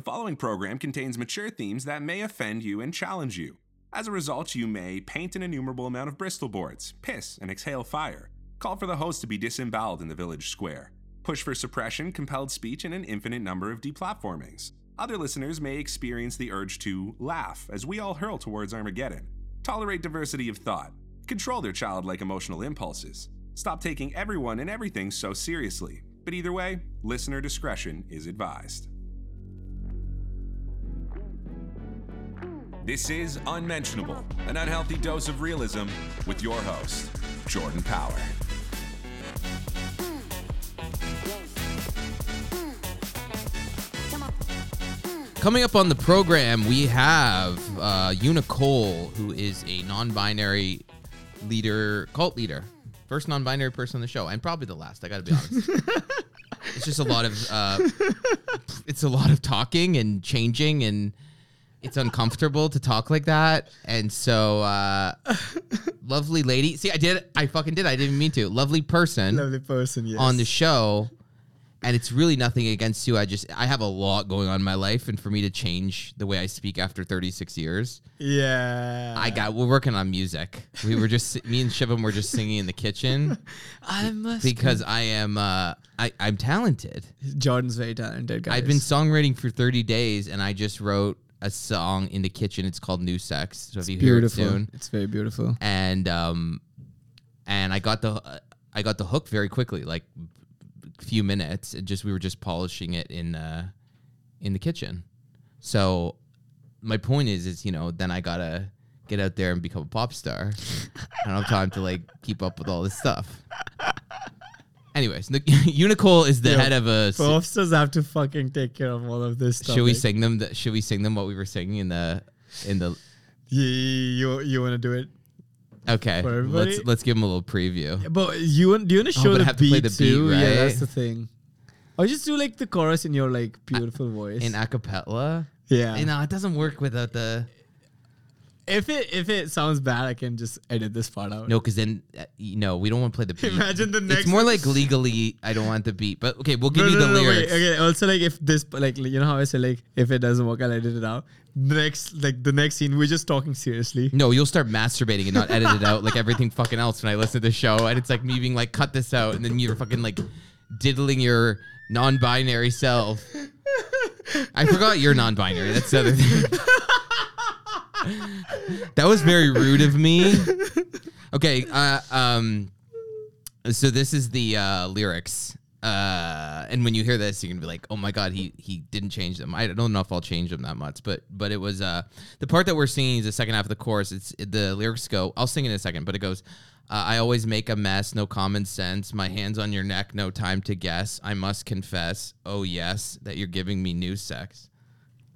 The following program contains mature themes that may offend you and challenge you. As a result, you may paint an innumerable amount of Bristol boards, piss and exhale fire, call for the host to be disemboweled in the village square, push for suppression, compelled speech, and an infinite number of deplatformings. Other listeners may experience the urge to laugh as we all hurl towards Armageddon, tolerate diversity of thought, control their childlike emotional impulses, stop taking everyone and everything so seriously. But either way, listener discretion is advised. This is Unmentionable, an unhealthy dose of realism with your host, Jordan Power. Coming up on the program, we have uh, Unicole, who is a non-binary leader, cult leader, first non-binary person on the show, and probably the last. I got to be honest. it's just a lot of, uh, it's a lot of talking and changing, and it's uncomfortable to talk like that. And so, uh, lovely lady. See, I did. I fucking did. I didn't mean to. Lovely person Lovely person, yes. on the show and it's really nothing against you i just i have a lot going on in my life and for me to change the way i speak after 36 years Yeah. i got we're working on music we were just me and shivam were just singing in the kitchen I must. because i am uh I, i'm talented Jordan's very talented, guys. i've been songwriting for 30 days and i just wrote a song in the kitchen. It's called new sex. So if you hear it soon. It's very beautiful. and um and i got the i got the hook very quickly like a few minutes. And just we were just polishing it in uh in the kitchen. So my point is is you know then i gotta get out there and become a pop star. I don't have time to like keep up with all this stuff anyways the, unicole is the Yo, head of a Profsters have to fucking take care of all of this stuff. should we sing them the, should we sing them what we were singing in the in the You you, you want to do it? okay let's let's give them a little preview But you want do you want to Oh, show but I the have to beat play the beat, too? Yeah, that's the thing. Or just do like the chorus in your like beautiful voice. in acapella yeah. You know, it doesn't work without the if it if it sounds bad, I can just edit this part out. no, because then uh, you know we don't want to play the beat. Imagine the next. It's more like legally. I don't want the beat, but okay, we'll give No, you no, the no, no, wait, lyrics. Okay. Also, like if this, like you know how I say like if it doesn't work, I'll edit it out. The next, like the next scene, we're just talking seriously. No, you'll start masturbating and not edit it out like everything fucking else when I listen to the show, and it's like me being like, cut this out, and then you're fucking like diddling your non-binary self. I forgot you're non-binary. That's the other thing. that was very rude of me. Okay, uh, um, so this is the uh, lyrics. Uh, and when you hear this, you're gonna be like, "Oh my god, he he didn't change them." I don't know if I'll change them that much, but but it was uh the part that we're singing is the second half of the chorus. It's the lyrics go. I'll sing in a second, but it goes. Uh, I always make a mess, no common sense. My hands on your neck, no time to guess. I must confess, oh yes, that you're giving me new sex.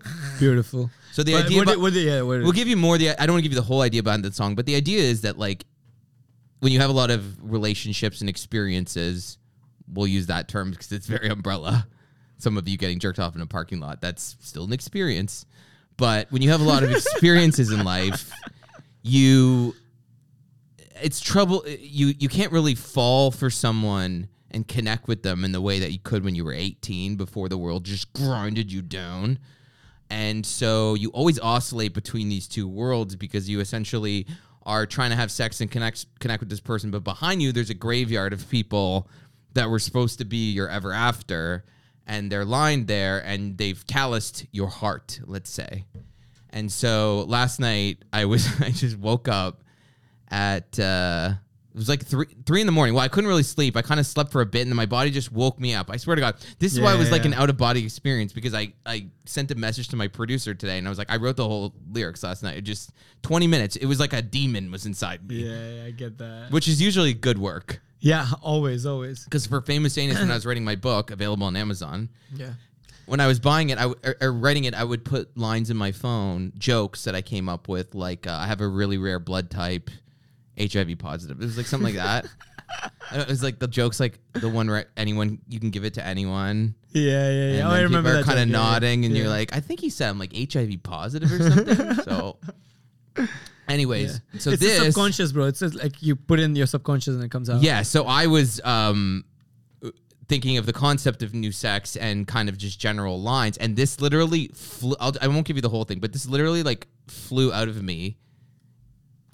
Beautiful. So the But idea, what, about- the- what yeah, what We'll give you more. The I don't want to give you the whole idea behind the song, but the idea is that like when you have a lot of relationships and experiences, we'll use that term because it's very umbrella. Some of you getting jerked off in a parking lot, that's still an experience. But when you have a lot of experiences in life, you it's trouble you you can't really fall for someone and connect with them in the way that you could when you were 18 before the world just grinded you down. And so you always oscillate between these two worlds because you essentially are trying to have sex and connect connect with this person, but behind you there's a graveyard of people that were supposed to be your ever after, and they're lined there and they've calloused your heart, let's say. And so last night I was I just woke up at uh it was like three three in the morning. Well, I couldn't really sleep. I kind of slept for a bit, and then my body just woke me up. I swear to God, this is why it was like an out of body experience because I I sent a message to my producer today, and I was like, I wrote the whole lyrics last night. It just twenty minutes. It was like a demon was inside me, Yeah, yeah, I get that. which is usually good work. Yeah, always, always. Because for famous anus, when I was writing my book, available on Amazon, Yeah. when I was buying it, I w- or, or writing it, I would put lines in my phone, jokes that I came up with, like uh, I have a really rare blood type, HIV positive. It was like something like that. It was like the jokes, like the one where anyone you can give it to anyone, Yeah, yeah, yeah. and oh, I remember people that. kind of joke, yeah, yeah. nodding, and you're like, I think he said I'm like HIV positive or something. so, anyways, Yeah. so it's this subconscious, bro. It's just like you put in your subconscious and it comes out. yeah, so I was um thinking of the concept of new sex and kind of just general lines. And this literally flew. I'll, I won't give you the whole thing, but this literally like flew out of me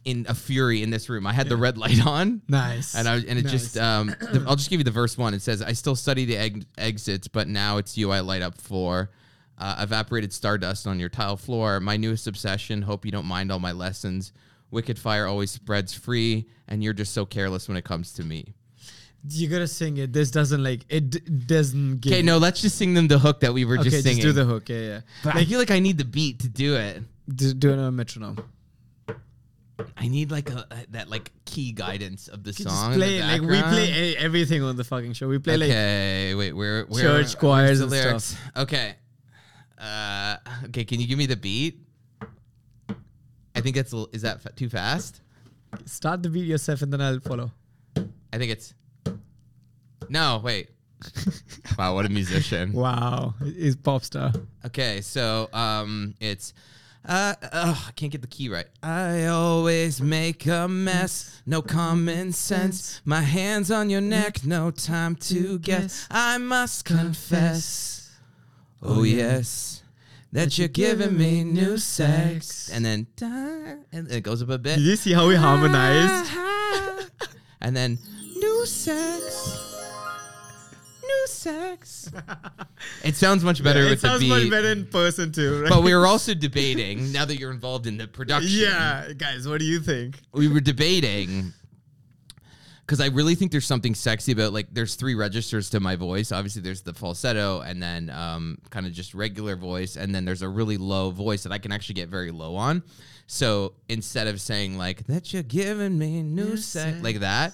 in a fury in this room. I had the red light on. Nice. And I and it just um the, I'll just give you the verse one. It says, "I still study the egg, exits, but now it's you I light up for." Uh, evaporated stardust on your tile floor. My newest obsession. Hope you don't mind all my lessons. Wicked fire always spreads free, and you're just so careless when it comes to me. you gotta sing it. This doesn't like it. D- doesn't. Okay, no, let's just sing them the hook that we were Okay, just singing. do the hook. Yeah, yeah. but I feel like I need the beat to do it. Do, do it on a metronome. I need like a, a- that like key guidance of the song. Just play the like we play a- everything on the fucking show. We play like okay, wait, where, where church choirs and lyrics? stuff. Okay, uh, okay, can you give me the beat? I think that's is that fa- too fast? start the beat yourself and then I'll follow. I think it's no, wait. wow, what a musician. Wow, he's pop star. Okay, so um, it's uh, oh, I can't get the key right. I always make a mess, no common sense. My hands on your neck, no time to guess. I must confess, oh yes, that you're giving me new sex. And then and it goes up a bit. Did you see how we harmonized? and then new sex. New sex. It sounds much better it with the sounds much better in person too, right? But we were also debating, now that you're involved in the production. yeah, guys, what do you think? We were debating because I really think there's something sexy about like there's three registers to my voice. Obviously, there's the falsetto and then um, kind of just regular voice, and then there's a really low voice that I can actually get very low on. So instead of saying like that you're giving me new sex like that,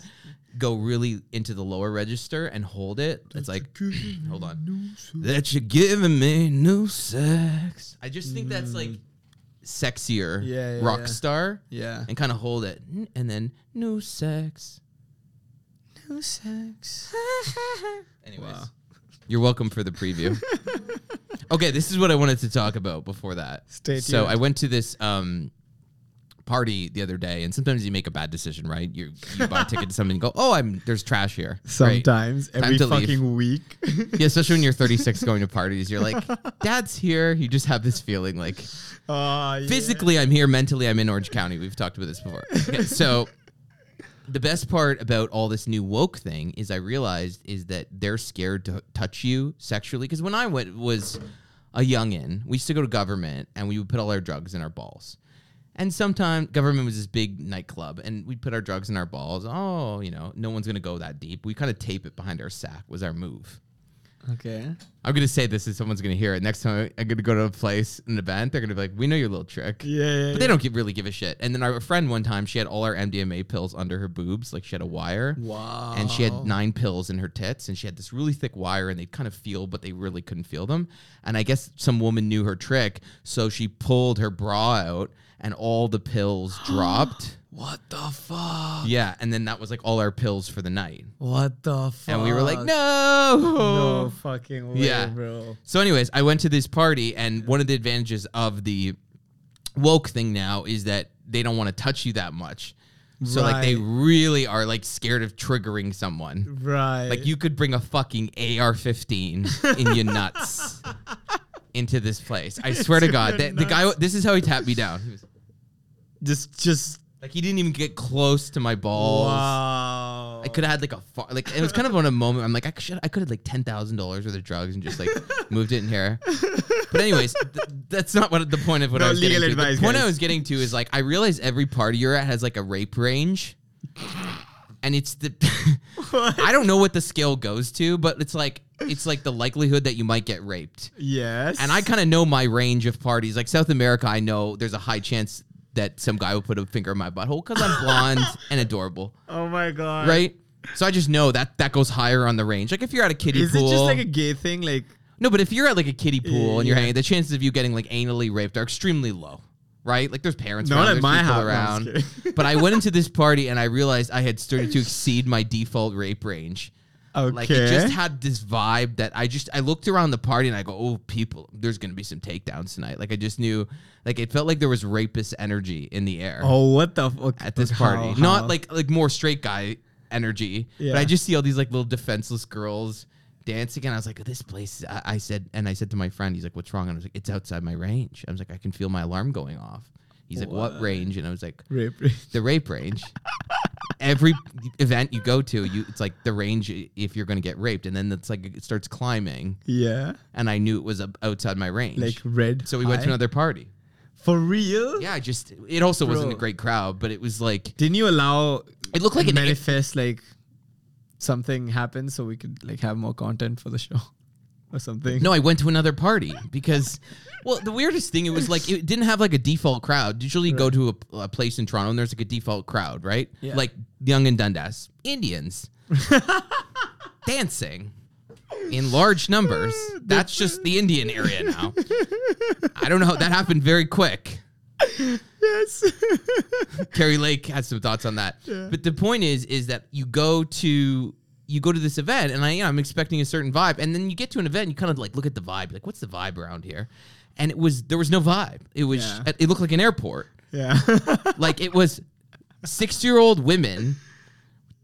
go really into the lower register and hold it. It's like hold on. That you're giving me new sex. I just think that's like sexier Yeah, yeah, rock yeah. star Yeah. and kind of hold it and then new sex. New sex. Anyways, Wow. you're welcome for the preview. okay, this is what I wanted to talk about before that. Stay So. I went to this um party the other day, and sometimes you make a bad decision, right? You you buy a ticket to something and go, oh, I'm there's trash here. Great. Sometimes every to leave. fucking week. Yeah, especially when you're 36 going to parties, you're like, Dad's here. You just have this feeling like Oh, yeah. physically I'm here, mentally I'm in Orange County. We've talked about this before. Okay, so the best part about all this new woke thing is I realized is that they're scared to touch you sexually. Because when I went was a youngin, we used to go to Guvernment and we would put all our drugs in our balls. And sometimes Guvernment was this big nightclub, and we'd put our drugs in our balls. Oh, you know, no one's gonna go that deep. We kind of tape it behind our sack. Was our move. Okay. I'm gonna say this, and someone's gonna hear it. Next time I'm gonna go to a place, an event, they're gonna be like, "We know your little trick." Yeah. yeah, But they don't give, really give a shit. And then our friend one time, she had all our MDMA pills under her boobs, like she had a wire. Wow. And she had nine pills in her tits, and she had this really thick wire, and they'd kind of feel, but they really couldn't feel them. And I guess some woman knew her trick, so she pulled her bra out, and all the pills dropped. What the fuck? Yeah, and then that was like all our pills for the night. What the fuck? And we were like, no, No fucking way, Yeah. bro. So, anyways, I went to this party, and one of the advantages of the woke thing now is that they don't want to touch you that much. So, like, they really are like scared of triggering someone. Right. Like, you could bring a fucking AR-15 in your nuts into this place. I swear to God, the, the guy. This is how he tapped me down. Was, just, just. Like, he didn't even get close to my balls. Wow. I could have had like a far, like it was kind of on a moment. I'm like I should I could have like ten thousand dollars worth of drugs and just like moved it in here. But anyways, th- that's not what the point of what No I was getting legal to. advice, the point I was getting to is like I realize every party you're at has like a rape range, and it's the I don't know what the scale goes to, but it's like it's like the likelihood that you might get raped. Yes. And I kind of know my range of parties. Like South America, I know there's a high chance that some guy will put a finger in my butthole because I'm blonde and adorable Oh my god. right? So I just know that that goes higher on the range. Like if you're at a kiddie pool. Is pool, it just like a gay thing? Like, no, but if you're at like a kiddie pool and you're Yeah. hanging, the chances of you getting like anally raped are extremely low, right? Like there's parents Not around, at there's my people house. No, I'm around. kidding. but I went into this party and I realized I had started to exceed my default rape range. Okay. Like it just had this vibe that I just I looked around the party and I go, oh, people, there's gonna be some takedowns tonight. Like I just knew, like it felt like there was rapist energy in the air oh, what the fuck? at this party. how? Not like like more straight guy energy, Yeah. but I just see all these like little defenseless girls dancing, and I was like, "This place." I, I said, and I said to my friend, "He's like, what's wrong?" And I was like, "It's outside my range." I was like, "I can feel my alarm going off." He's like, "What What? range?" And I was like, Rape. rape. "The rape range." Every event you go to, you it's like the range if you're gonna get raped, and then it's like it starts climbing, Yeah. and I knew it was outside my range. Like red. so we went to another party. For real? Yeah, just it also wasn't a great crowd, but it was like Didn't you allow it looked like an manifest like something happened so we could like have more content for the show or something? No, I went to another party because, well, the weirdest thing it was like it didn't have like a default crowd. Usually, you go to a, a place in Toronto and there's like a default crowd, right? Yeah. Like Yonge and Dundas, Indians dancing in large numbers. That's just the Indian area now. I don't know. That happened very quick. Yes. Kari Lake has some thoughts on that. But the point is, is that you go to you go to this event, and I, you know, I'm expecting a certain vibe, and then you get to an event, and you kind of like look at the vibe, like what's the vibe around here? And it was there was no vibe. It was Yeah. it looked like an airport. yeah. Like it was six year old women,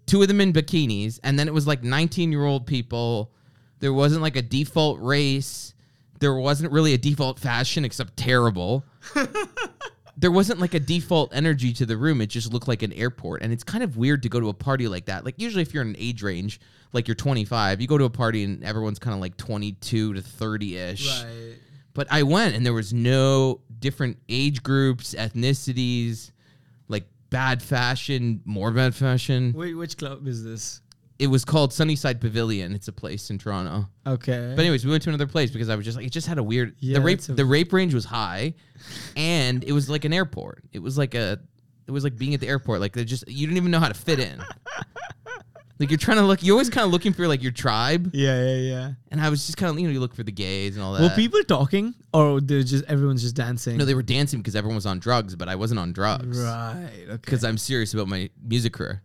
two of them in bikinis, and then it was like 19 year old people. There wasn't like a default race. There wasn't really a default fashion except terrible. there wasn't like a default energy to the room. It just looked like an airport. And it's kind of weird to go to a party like that. Like usually if you're in an age range, like you're 25, you go to a party and everyone's kind of like 22 to 30-ish. right. But I went and there was no different age groups, ethnicities, like bad fashion, more bad fashion. Wait, which club is this? It was called Sunnyside Pavilion. It's a place in Toronto. Okay. But anyways, we went to another place because I was just like, it just had a weird. Yeah, the rape, a- the rape range was high, and it was like an airport. It was like a, it was like being at the airport. Like they just, you didn't even know how to fit in. like you're trying to look, you're always kind of looking for like your tribe, yeah, yeah, yeah. and I was just kind of, you know, you look for the gays and all that. Were people talking or they're just everyone's just dancing? No, they were dancing because everyone was on drugs, but I wasn't on drugs Right. Okay. because I'm serious about my music career.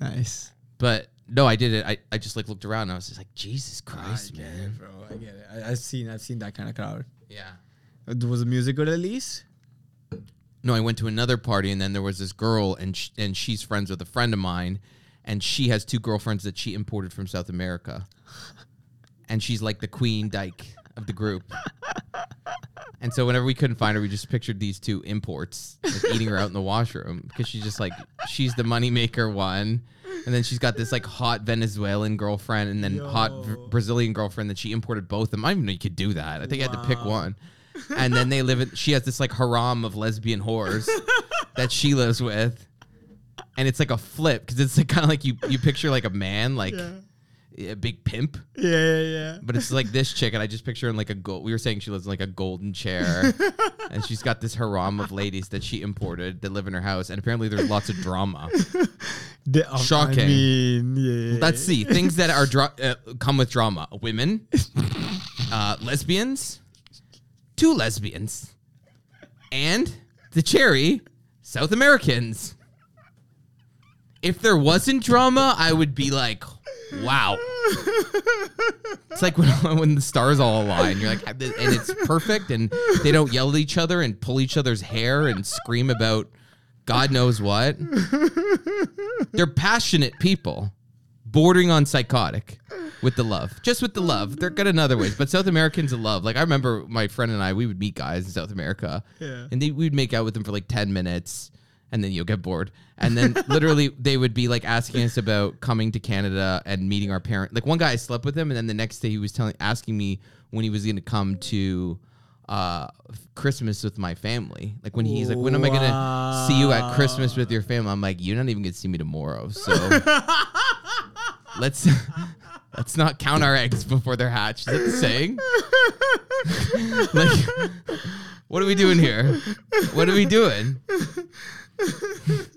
nice. But no, I did it. I, I just like looked around and I was just like, Jesus Christ, man. bro. I get it. I, I've seen I've seen that kind of crowd. Yeah. Uh, Was the music good at least? No, I went to another party and then there was this girl and sh- and she's friends with a friend of mine, and she has two girlfriends that she imported from South America, and she's like the queen dyke of the group. And so whenever we couldn't find her, we just pictured these two imports like eating her out in the washroom because she's just like she's the moneymaker one, and then she's got this like hot Venezuelan girlfriend and then hot v- Yo. Brazilian girlfriend that she imported both of them. I didn't even know you could do that. I think I had to pick one. And then they live in. She has this like harem of lesbian whores that she lives with, and it's like a flip because it's like kind of like you you picture like a man like a big pimp, Yeah, yeah, yeah. but it's like this chick, and I just picture her in like a gold. We were saying she lives in like a golden chair, and she's got this harem of ladies that she imported that live in her house, and apparently there's lots of drama. The- um, Shocking. I mean, yeah. Let's see things that are dra- uh, come with drama: women, uh, lesbians, two lesbians, and the cherry South Americans. If there wasn't drama, I would be like, wow. It's like when, when the stars all align. You're like, and it's perfect, and they don't yell at each other and pull each other's hair and scream about God knows what. They're passionate people, bordering on psychotic with the love. Just with the love. They're good in other ways. But South Americans love. Like I remember my friend and I, we would meet guys in South America. Yeah. And they, we'd make out with them for like 10 minutes and then you'll get bored. And then literally they would be like asking us about coming to Canada and meeting our parent. Like one guy I slept with him and then the next day he was telling asking me when he was going to come to uh Christmas with my family. Like when he's like, when am I gonna see you at Christmas with your family? I'm like, you're not even gonna see me tomorrow. So let's let's not count our eggs before they're hatched. Is that the saying? like what are we doing here? What are we doing?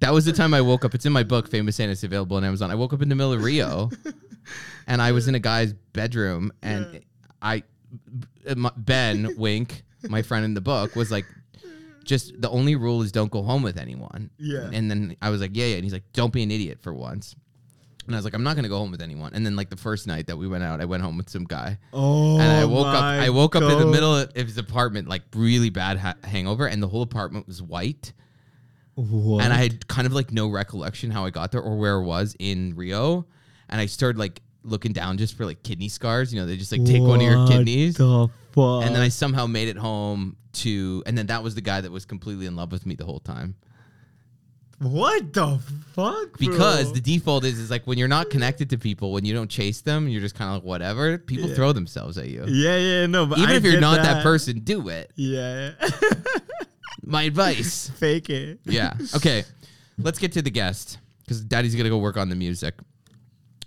That was the time I woke up. It's in my book, Famous Santa. It's available on Amazon. I woke up in the middle of Rio, and I was in a guy's bedroom, and I, Ben Wink, my friend in the book, was like, just the only rule is don't go home with anyone. Yeah. And then I was like, yeah, yeah. And he's like, don't be an idiot for once. And I was like, I'm not gonna go home with anyone. And then like the first night that we went out, I went home with some guy. Oh, And I woke up. I woke up in the middle of his apartment, like really bad ha- hangover, and the whole apartment was white. What? And I had kind of like no recollection how I got there or where I was in Rio. And I started like looking down just for like kidney scars. You know, they just like take one of your What kidneys. The fuck? And then I somehow made it home to, and then that was the guy that was completely in love with me the whole time. what the fuck? Because bro? the default is, is like when you're not connected to people, when you don't chase them, you're just kind of like whatever. People throw themselves at you. yeah, yeah, no, but Even I if you're get not that. person, do it. Yeah, My advice. fake it. yeah. Okay. Let's get to the guest because Daddy's gonna go work on the music.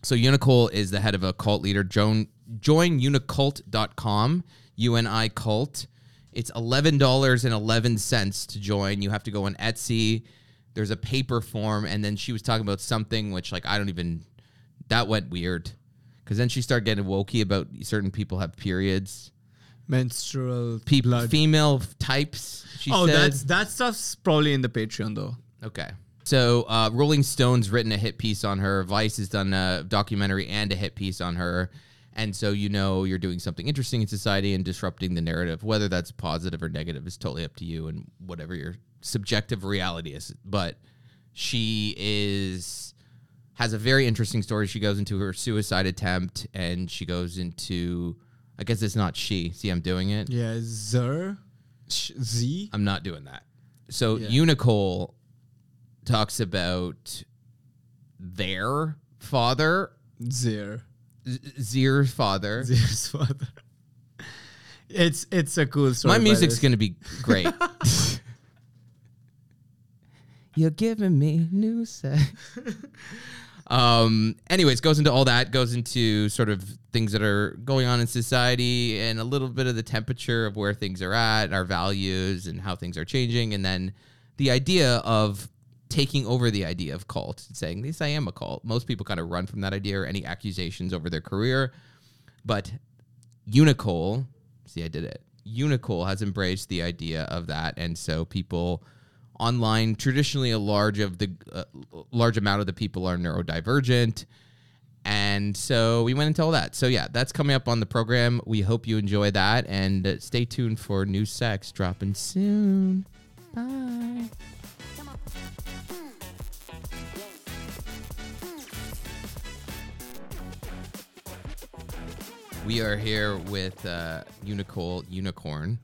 So Unicole is the head of a cult leader. Joan join unicult.com. UNI cult. It's eleven dollars and eleven cents to join. You have to go on Etsy. There's a paper form, and then she was talking about something which like I don't even that went weird. Cause then she started getting wokey about certain people have periods. Menstrual People blood. female types. She oh, said. that's that stuff's probably in the Patreon though. Okay. So uh, Rolling Stone's written a hit piece on her. Vice has done a documentary and a hit piece on her. And so you know you're doing something interesting in society and disrupting the narrative. Whether that's positive or negative is totally up to you and whatever your subjective reality is. But she is has a very interesting story. She goes into her suicide attempt and she goes into I guess it's not she. See, I'm doing it. Yeah, Zer, Sh- Z. I'm not doing that. So Yeah. Unicole talks about their father, Zer. Z- Zir's father. Zer's father. It's it's a cool story. My music's gonna be great. You're giving me new sex. um. Anyways, goes into all that. Goes into sort of things that are going on in society and a little bit of the temperature of where things are at, our values, and how things are changing, and then the idea of taking over the idea of cult and saying this I am a cult. Most people kind of run from that idea or any accusations over their career, but Unicole, see, I did it. Unicole has embraced the idea of that, and so people online, traditionally, a large of the uh, large amount of the people are neurodivergent, and so we went into all that. So yeah, that's coming up on the program. We hope you enjoy that, and uh, stay tuned for new sex dropping soon. Bye. We are here with uh, Unicole Unicron.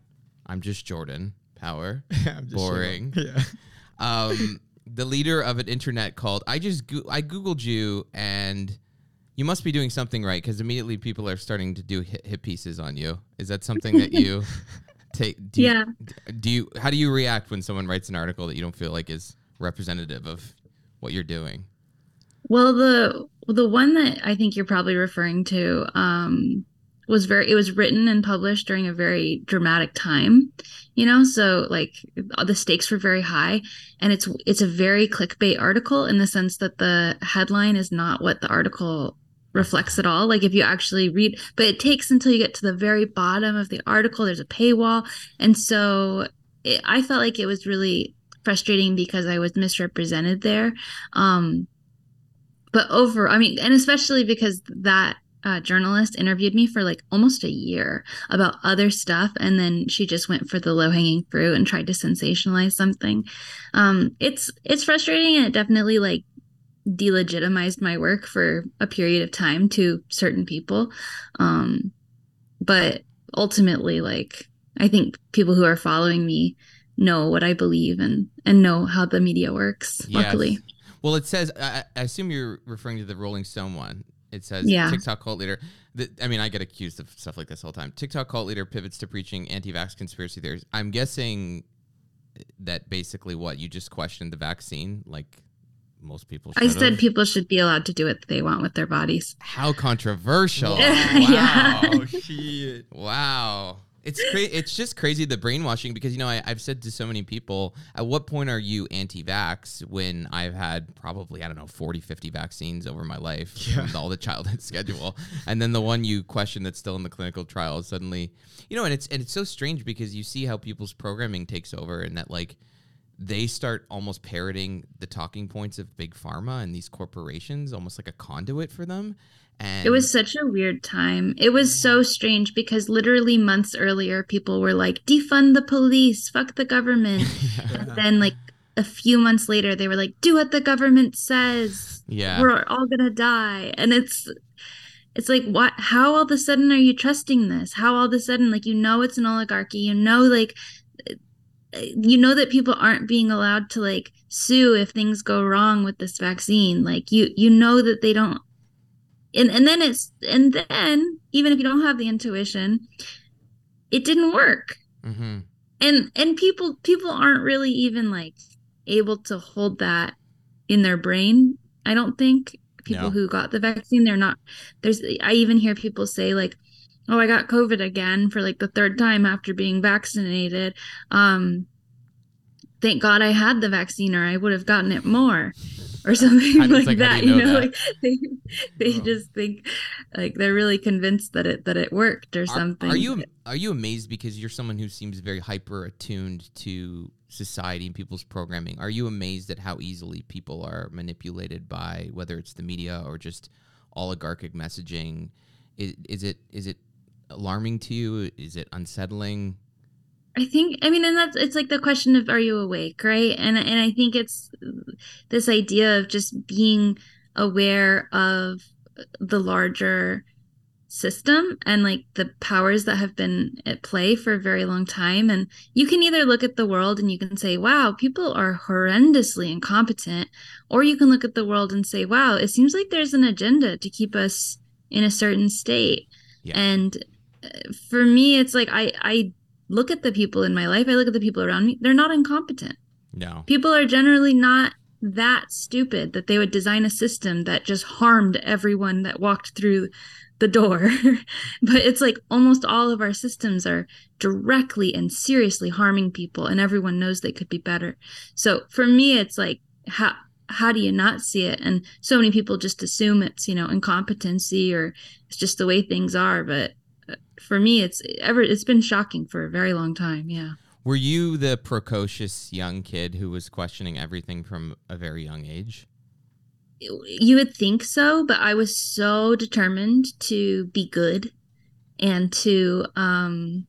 I'm just Jordan Power. Boring. showing- Yeah. Um, the leader of an internet called. I just go- I googled you and you must be doing something right because immediately people are starting to do hit, hit pieces on you. Is that something that you take? Do you, Yeah. Do you? How do you react when someone writes an article that you don't feel like is representative of what you're doing? Well, the the one that I think you're probably referring to um, was very. It was written and published during a very dramatic time, you know. So like the stakes were very high, and it's it's a very clickbait article in the sense that the headline is not what the article reflects at all. Like if you actually read, but it takes until you get to the very bottom of the article. There's a paywall, and so it, I felt like it was really frustrating because I was misrepresented there. Um, but over i mean and especially because that uh, journalist interviewed me for like almost a year about other stuff and then she just went for the low-hanging fruit and tried to sensationalize something um it's it's frustrating and it definitely like delegitimized my work for a period of time to certain people um but ultimately like i think people who are following me know what i believe and and know how the media works luckily Well, it says. I, I assume you're referring to the Rolling Stone one. It says Yeah. TikTok cult leader. The, I mean, I get accused of stuff like this all the time. TikTok cult leader pivots to preaching anti-vax conspiracy theories. I'm guessing that basically what you just questioned the vaccine, like most people. I should've. said people should be allowed to do what they want with their bodies. How controversial! Yeah. Wow. Oh, shit. Wow. It's cra- it's just crazy the brainwashing because you know I, I've said to so many people at what point are you anti-vax when I've had probably I don't know 40 50 vaccines over my life Yeah. with all the childhood schedule and then the one you question that's still in the clinical trial is suddenly you know and it's and it's so strange because you see how people's programming takes over and that like they start almost parroting the talking points of big pharma and these corporations almost like a conduit for them and It was such a weird time. It was so strange because literally months earlier, people were like, defund the police, fuck the government. And then, like, a few months later, they were like, do what the government says. yeah We're all gonna die. And it's, it's like what how all of a sudden are you trusting this how all of a sudden like you know it's an oligarchy you know like eh, you know that people aren't being allowed to like sue if things go wrong with this vaccine like you you know that they don't and and then it's and then even if you don't have the intuition it didn't work Mm-hmm. and and people people aren't really even like able to hold that in their brain i don't think people No. who got the vaccine they're not there's i even hear people say like oh i got covid again for like the third time after being vaccinated um thank god i had the vaccine or i would have gotten it more or something like, like, that you know know that? like they they Oh. just think like they're really convinced that it that it worked or Are, something are you are you amazed because you're someone who seems very hyper attuned to society and people's programming? Are you amazed at how easily people are manipulated by whether it's the media or just oligarchic messaging? Is, is it is it alarming to you? Is it unsettling? I think I mean and that's it's like the question of are you awake, right? And and I think it's this idea of just being aware of the larger system and like the powers that have been at play for a very long time and you can either look at the world and you can say wow people are horrendously incompetent or you can look at the world and say wow it seems like there's an agenda to keep us in a certain state Yeah. and uh, for me it's like i i look at the people in my life i look at the people around me they're not incompetent No. people are generally not that stupid that they would design a system that just harmed everyone that walked through the door. but it's like almost all of our systems are directly and seriously harming people and everyone knows they could be better. So for me it's like how how do you not see it? And so many people just assume it's, you know, incompetency or it's just the way things are, but for me it's ever it's been shocking for a very long time, yeah. Were you the precocious young kid who was questioning everything from a very young age? you would think so, but I was so determined to be good and to um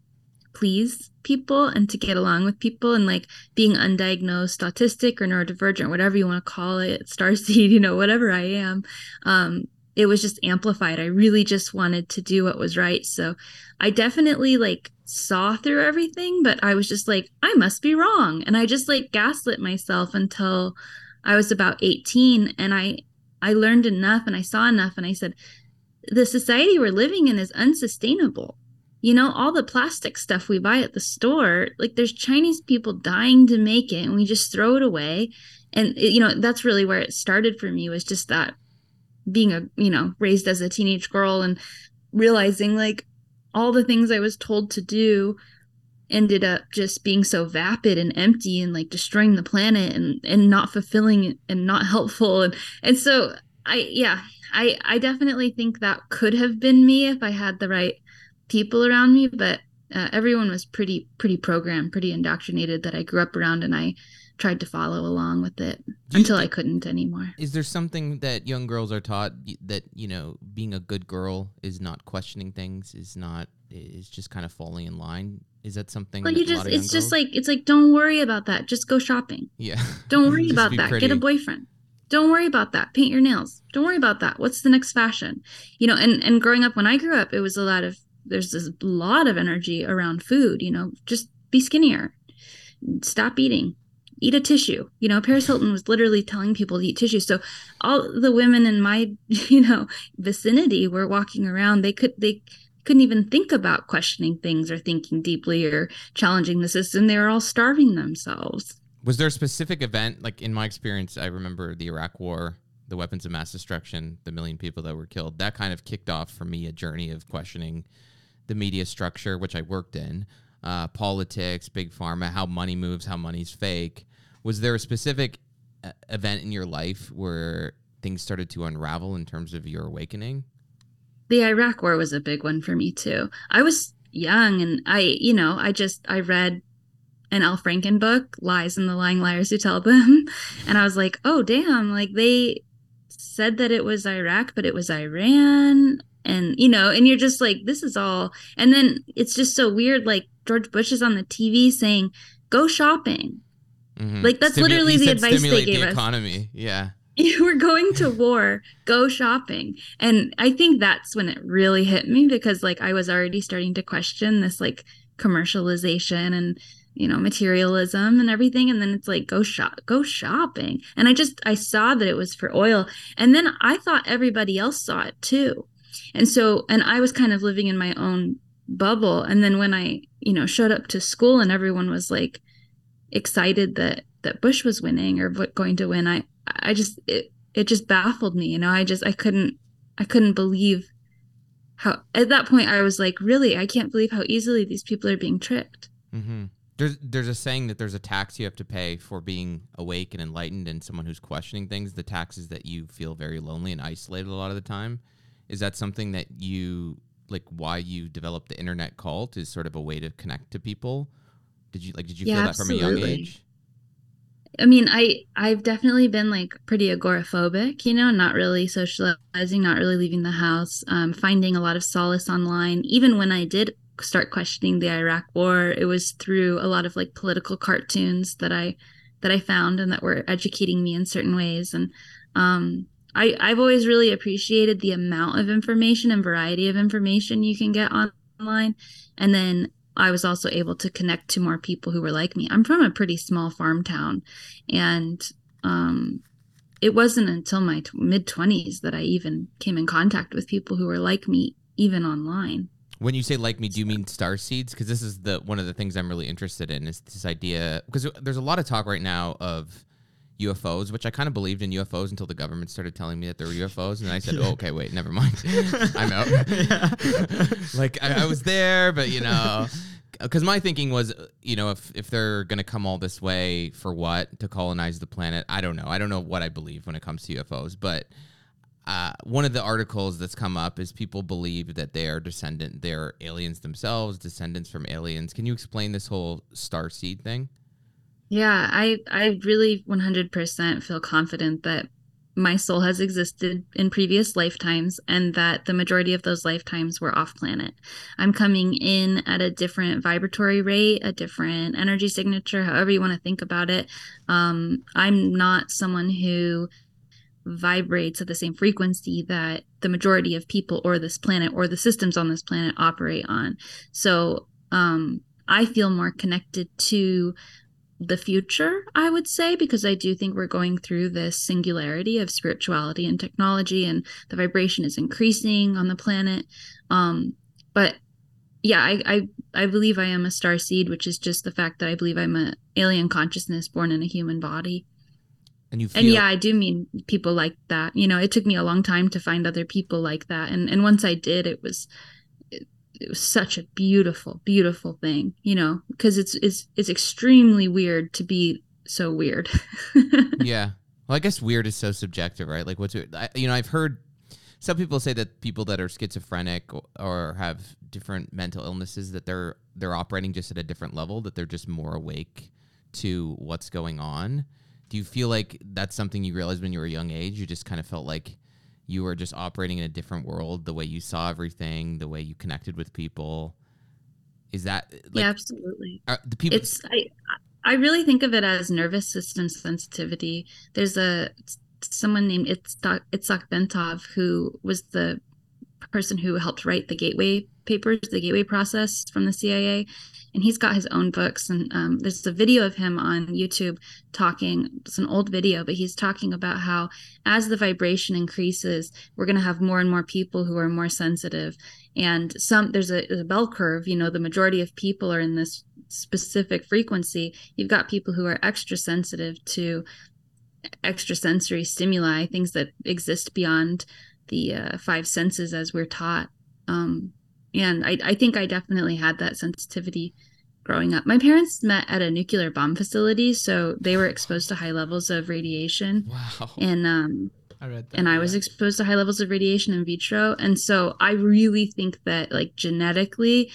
please people and to get along with people and like being undiagnosed autistic or neurodivergent, whatever you want to call it, starseed, you know, whatever I am. Um it was just amplified. I really just wanted to do what was right. So I definitely like saw through everything, but I was just like, I must be wrong. And I just like gaslit myself until I was about 18 and I I learned enough and I saw enough and I said the society we're living in is unsustainable. You know, all the plastic stuff we buy at the store, like there's Chinese people dying to make it and we just throw it away. And it- you know, that's really where it started for me was just that being a, you know, raised as a teenage girl and realizing like all the things I was told to do ended up just being so vapid and empty and like destroying the planet and and not fulfilling and not helpful. And and so i yeah i i definitely think that could have been me if i had the right people around me but uh, everyone was pretty pretty programmed pretty indoctrinated that i grew up around and i tried to follow along with it you until i couldn't anymore Is there something that young girls are taught that you know being a good girl is not questioning things, is not is just kind of falling in line? Is that something? well that you just it's just girls- like it's like don't worry about that just go shopping yeah. Don't worry about that. pretty. Get a boyfriend. Don't worry about that. Paint your nails. Don't worry about that. What's the next fashion? You know, and and growing up when I grew up, it was a lot of there's this lot of energy around food, you know, just be skinnier. Stop eating. Eat a tissue. You know, Paris Hilton was literally telling people to eat tissue. So all the women in my, you know, vicinity were walking around. They could they couldn't even think about questioning things or thinking deeply or challenging the system. They were all starving themselves. Was there a specific event, like in my experience, I remember the Iraq War, the weapons of mass destruction, the million people that were killed. That kind of kicked off for me a journey of questioning the media structure, which I worked in, uh, politics, big pharma, how money moves, how money's fake. Was there a specific uh, event in your life where things started to unravel in terms of your awakening? the Iraq war was a big one for me too. I was young and I, you know, I just I read an Al Franken book, Lies and the Lying Liars Who Tell Them, and I was like, "Oh, damn, like they said that it was Iraq, but it was Iran." And you know, and you're just like, this is all. And then it's just so weird like George Bush is on the TV saying, "Go shopping." Mhm. Like, that's literally the advice they stimulate gave the us. economy. Yeah. you were going to war go shopping and i think that's when it really hit me because like i was already starting to question this like commercialization and you know materialism and everything and then it's like go shop go shopping and i just i saw that it was for oil and then i thought everybody else saw it too and so and i was kind of living in my own bubble and then when i you know showed up to school and everyone was like excited that that bush was winning or going to win i i just it, it just baffled me you know i just i couldn't i couldn't believe how at that point i was like really i can't believe how easily these people are being tricked mm-hmm. There's there's a saying that there's a tax you have to pay for being awake and enlightened and someone who's questioning things. The tax is that you feel very lonely and isolated a lot of the time. Is that something that you like? Why you developed the internet cult is sort of a way to connect to people. Did you like? Did you yeah, feel absolutely. that from a young age? I mean, I I've definitely been like pretty agoraphobic, you know, not really socializing, not really leaving the house, um, finding a lot of solace online. Even when I did start questioning the Iraq war, it was through a lot of like political cartoons that I that I found and that were educating me in certain ways. And um, I I've always really appreciated the amount of information and variety of information you can get online. And then I was also able to connect to more people who were like me. I'm from a pretty small farm town, and um, it wasn't until my t- mid 20s that I even came in contact with people who were like me, even online. When you say like me, do you mean star seeds? Because this is the one of the things I'm really interested in is this idea. Because there's a lot of talk right now of UFOs, which I kind of believed in UFOs until the government started telling me that there were UFOs, and I said, "Oh, okay, wait, never mind, I'm out." like I, I, was there, but you know, because my thinking was, you know, if if they're gonna come all this way for what to colonize the planet, I don't know. I don't know what I believe when it comes to UFOs, but uh, one of the articles that's come up is people believe that they are descendant, they're aliens themselves, descendants from aliens. Can you explain this whole star seed thing? Yeah, I I really 100% feel confident that my soul has existed in previous lifetimes and that the majority of those lifetimes were off planet. I'm coming in at a different vibratory rate, a different energy signature, however you want to think about it. Um, I'm not someone who vibrates at the same frequency that the majority of people or this planet or the systems on this planet operate on. So um, I feel more connected to the future, I would say, because I do think we're going through this singularity of spirituality and technology, and the vibration is increasing on the planet. Um, but yeah, I, I I believe I am a star seed, which is just the fact that I believe I'm an alien consciousness born in a human body. And you feel- And yeah, I do mean people like that. You know, it took me a long time to find other people like that. And and once I did, it was it, was such a beautiful, beautiful thing, you know, because it's it's it's extremely weird to be so weird. yeah. Well, I guess weird is so subjective, right? Like what's I, you know, I've heard some people say that people that are schizophrenic or have different mental illnesses that they're they're operating just at a different level that they're just more awake to what's going on do you feel like that's something you realized when you were a young age? You just kind of felt like you were just operating in a different world, the way you saw everything, the way you connected with people. Is that like, yeah, absolutely? the people. It's I I really think of it as nervous system sensitivity. There's a someone named Itzhak, Itzhak Bentov who was the person who helped write the Gateway papers, the Gateway process from the CIA, and he's got his own books. And um, there's a video of him on YouTube talking. It's an old video, but he's talking about how as the vibration increases, we're going to have more and more people who are more sensitive. And some there's a, a bell curve. You know, the majority of people are in this specific frequency. You've got people who are extra sensitive to extrasensory stimuli, things that exist beyond the uh, five senses as we're taught. Um, and I, I think I definitely had that sensitivity growing up. My parents met at a nuclear bomb facility, so they were exposed to high levels of radiation. Wow. And um I read that, and I was exposed to high levels of radiation in vitro. And so I really think that like genetically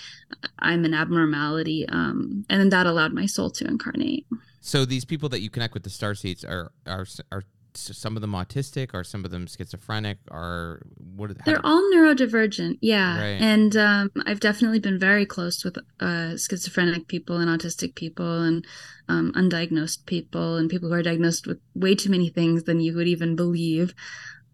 I'm an abnormality. Um and then that allowed my soul to incarnate. So these people that you connect with the star seeds are are are some of them autistic? Are some of them schizophrenic? Are what? Are, They're all neurodivergent, yeah. Right. And um, I've definitely been very close with uh, schizophrenic people and autistic people and um, undiagnosed people and people who are diagnosed with way too many things than you would even believe.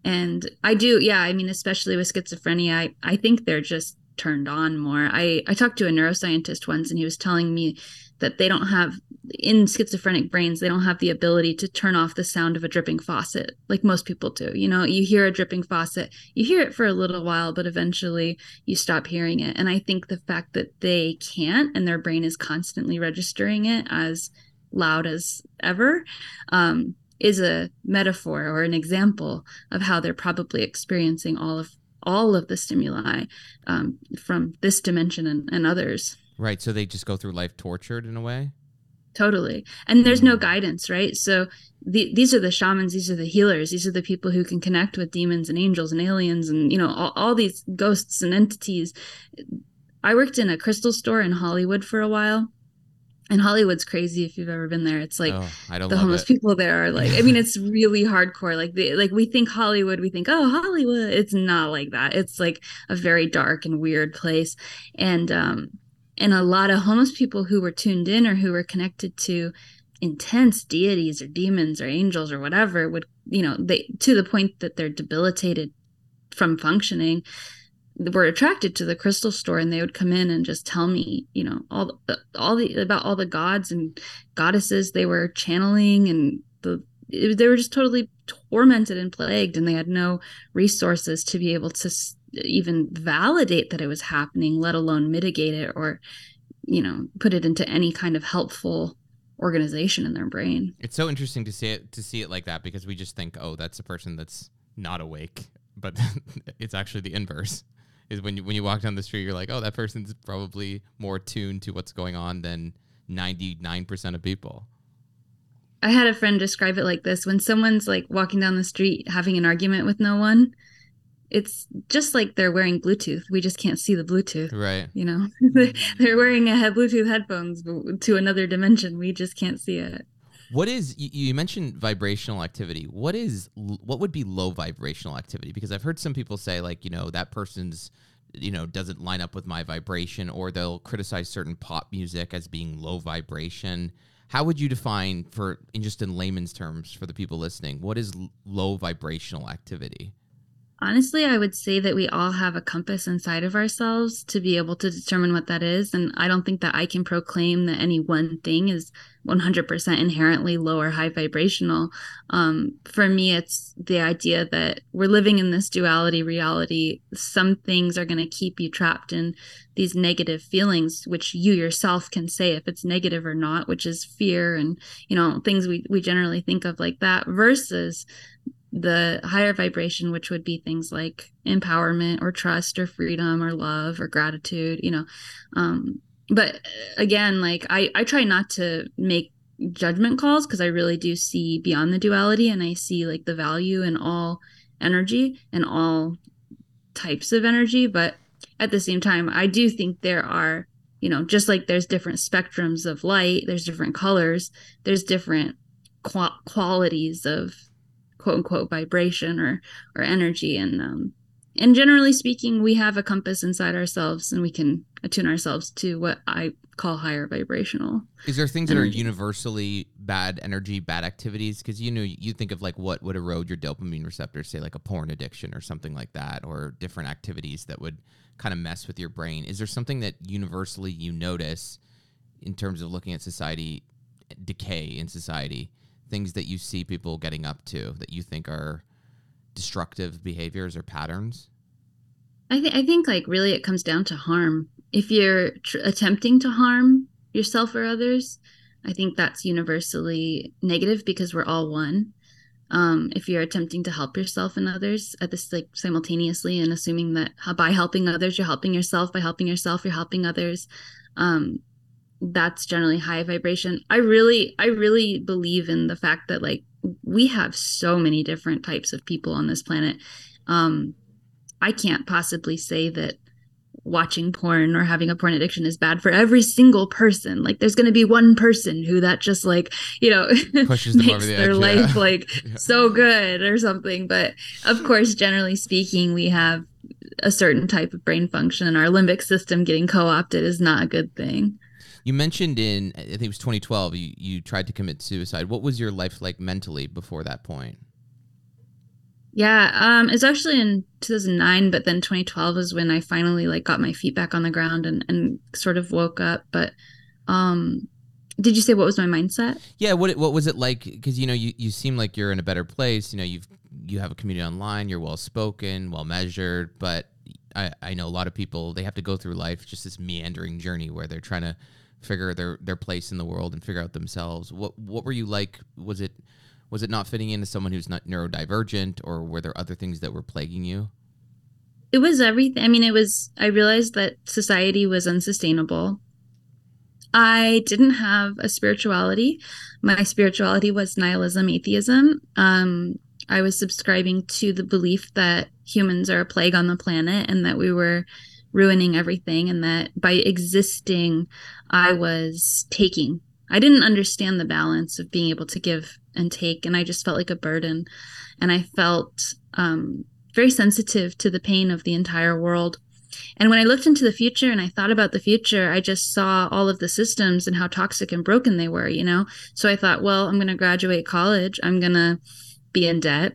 And I do, yeah. I mean, especially with schizophrenia, I, I think they're just turned on more. I, I talked to a neuroscientist once and he was telling me that they don't have in schizophrenic brains they don't have the ability to turn off the sound of a dripping faucet like most people do. You know you hear a dripping faucet you hear it for a little while but eventually you stop hearing it. And i think the fact that they can't and their brain is constantly registering it as loud as ever um, is a metaphor or an example of how they're probably experiencing all of all of the stimuli um, from this dimension and, and others right. So they just go through life tortured in a way. totally and there's no Mm. guidance right so the, these are the shamans these are the healers these are the people who can connect with demons and angels and aliens and you know all, all these ghosts and entities i worked in a crystal store in hollywood for a while and hollywood's crazy if you've ever been there it's like oh, I don't the homeless it. people there are like i mean it's really hardcore like they, like we think hollywood we think oh hollywood it's not like that it's like a very dark and weird place and um and a lot of homeless people who were tuned in or who were connected to intense deities or demons or angels or whatever would you know they to the point that they're debilitated from functioning were attracted to the crystal store and they would come in and just tell me you know all all the about all the gods and goddesses they were channeling and the it, they were just totally tormented and plagued and they had no resources to be able to even validate that it was happening let alone mitigate it or you know put it into any kind of helpful organization in their brain It's so interesting to see it to see it like that because we just think, oh, that's a person that's not awake, but it's actually the inverse. Is when you when you walk down the street, you're like, oh, that person's probably more tuned to what's going on than ninety nine percent of people. I had a friend describe it like this when someone's like walking down the street having an argument with no one, it's just like they're wearing Bluetooth. We just can't see the Bluetooth, Right. you know? they're wearing a Bluetooth headphones to another dimension. We just can't see it. What is you, mentioned vibrational activity? What is what would be low vibrational activity? Because I've heard some people say like you know that person's you know doesn't line up with my vibration, or they'll criticize certain pop music as being low vibration. How would you define for in just in layman's terms for the people listening? What is low vibrational activity? Honestly, I would say that we all have a compass inside of ourselves to be able to determine what that is. And I don't think that I can proclaim that any one thing is 100% inherently low or high vibrational. Um, for me, it's the idea that we're living in this duality reality. Some things are going to keep you trapped in these negative feelings, which you yourself can say if it's negative or not, which is fear and, you know, things we, we generally think of like that versus the higher vibration, which would be things like empowerment or trust or freedom or love or gratitude, you know. Um, but uh, again, like I, I try not to make judgment calls because I really do see beyond the duality and I see like the value in all energy and all types of energy. But at the same time, I do think there are, you know, just like there's different spectrums of light, there's different colors, there's different qualities of quote unquote vibration or or energy and um and generally speaking we have a compass inside ourselves and we can attune ourselves to what i call higher vibrational Is there things that are universally bad energy, bad activities? Because you know, you think of like what would erode your dopamine receptors, say like a porn addiction or something like that, or different activities that would kind of mess with your brain. Is there something that universally you notice in terms of looking at society, decay in society, things that you see people getting up to that you think are destructive behaviors or patterns? i think i think like really it comes down to harm. If you're tr- attempting to harm yourself or others i think that's universally negative because we're all one. Um, if you're attempting to help yourself and others at this like simultaneously and assuming that by helping others you're helping yourself. By helping yourself you're helping others. Um, that's generally high vibration i really i really believe in the fact that like we have so many different types of people on this planet um, i can't possibly say that watching porn or having a porn addiction is bad for every single person. Like there's going to be one person who that just like, you know, Pushes makes the their edge, life yeah. like Yeah. so good or something. But of course, generally speaking, we have a certain type of brain function and our limbic system getting co-opted is not a good thing. You mentioned in I think it was 2012 you, you tried to commit suicide. What was your life like mentally before that point? Yeah, um, it's actually in 2009, but then 2012 is when I finally like got my feet back on the ground and and sort of woke up. But um, did you say what was my mindset? Yeah, what what was it like? Because you know you, you seem like you're in a better place. You know you've you have a community online. You're well spoken, well measured. But I, I know a lot of people they have to go through life just this meandering journey where they're trying to figure their their place in the world and figure out themselves. What what were you like? Was it was it not fitting into someone who's not neurodivergent, or were there other things that were plaguing you? It was everything. I mean, it was. I realized that society was unsustainable. I didn't have a spirituality. My spirituality was nihilism, atheism. Um, I was subscribing to the belief that humans are a plague on the planet and that we were ruining everything, and that by existing, I was taking. I didn't understand the balance of being able to give and take, and I just felt like a burden. And I felt um, very sensitive to the pain of the entire world. And when I looked into the future and I thought about the future, I just saw all of the systems and how toxic and broken they were, you know? So I thought, well, I'm going to graduate college. I'm going to be in debt.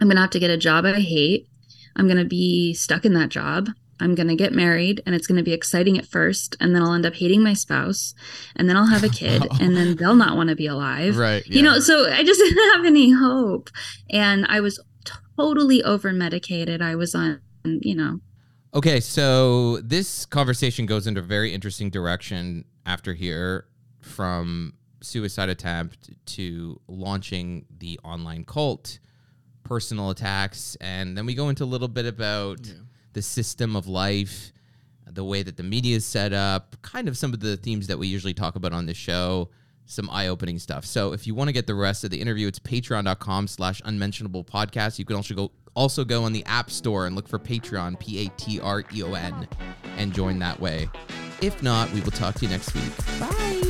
I'm going to have to get a job I hate. I'm going to be stuck in that job. I'm going to get married and it's going to be exciting at first. And then I'll end up hating my spouse. And then I'll have a kid. and then they'll not want to be alive Right. you know so i just didn't have any hope and i was totally over medicated i was on you know Okay, so this conversation goes into a very interesting direction after here from suicide attempt to launching the online cult, personal attacks, and then we go into a little bit about the system of life, the way that the media is set up, kind of some of the themes that we usually talk about on this show, some eye-opening stuff. So if you want to get the rest of the interview, it's patreon.com slash unmentionable podcast. You can also go also go on the App Store and look for Patreon, P-A-T-R-E-O-N, and join that way. If not, we will talk to you next week. Bye.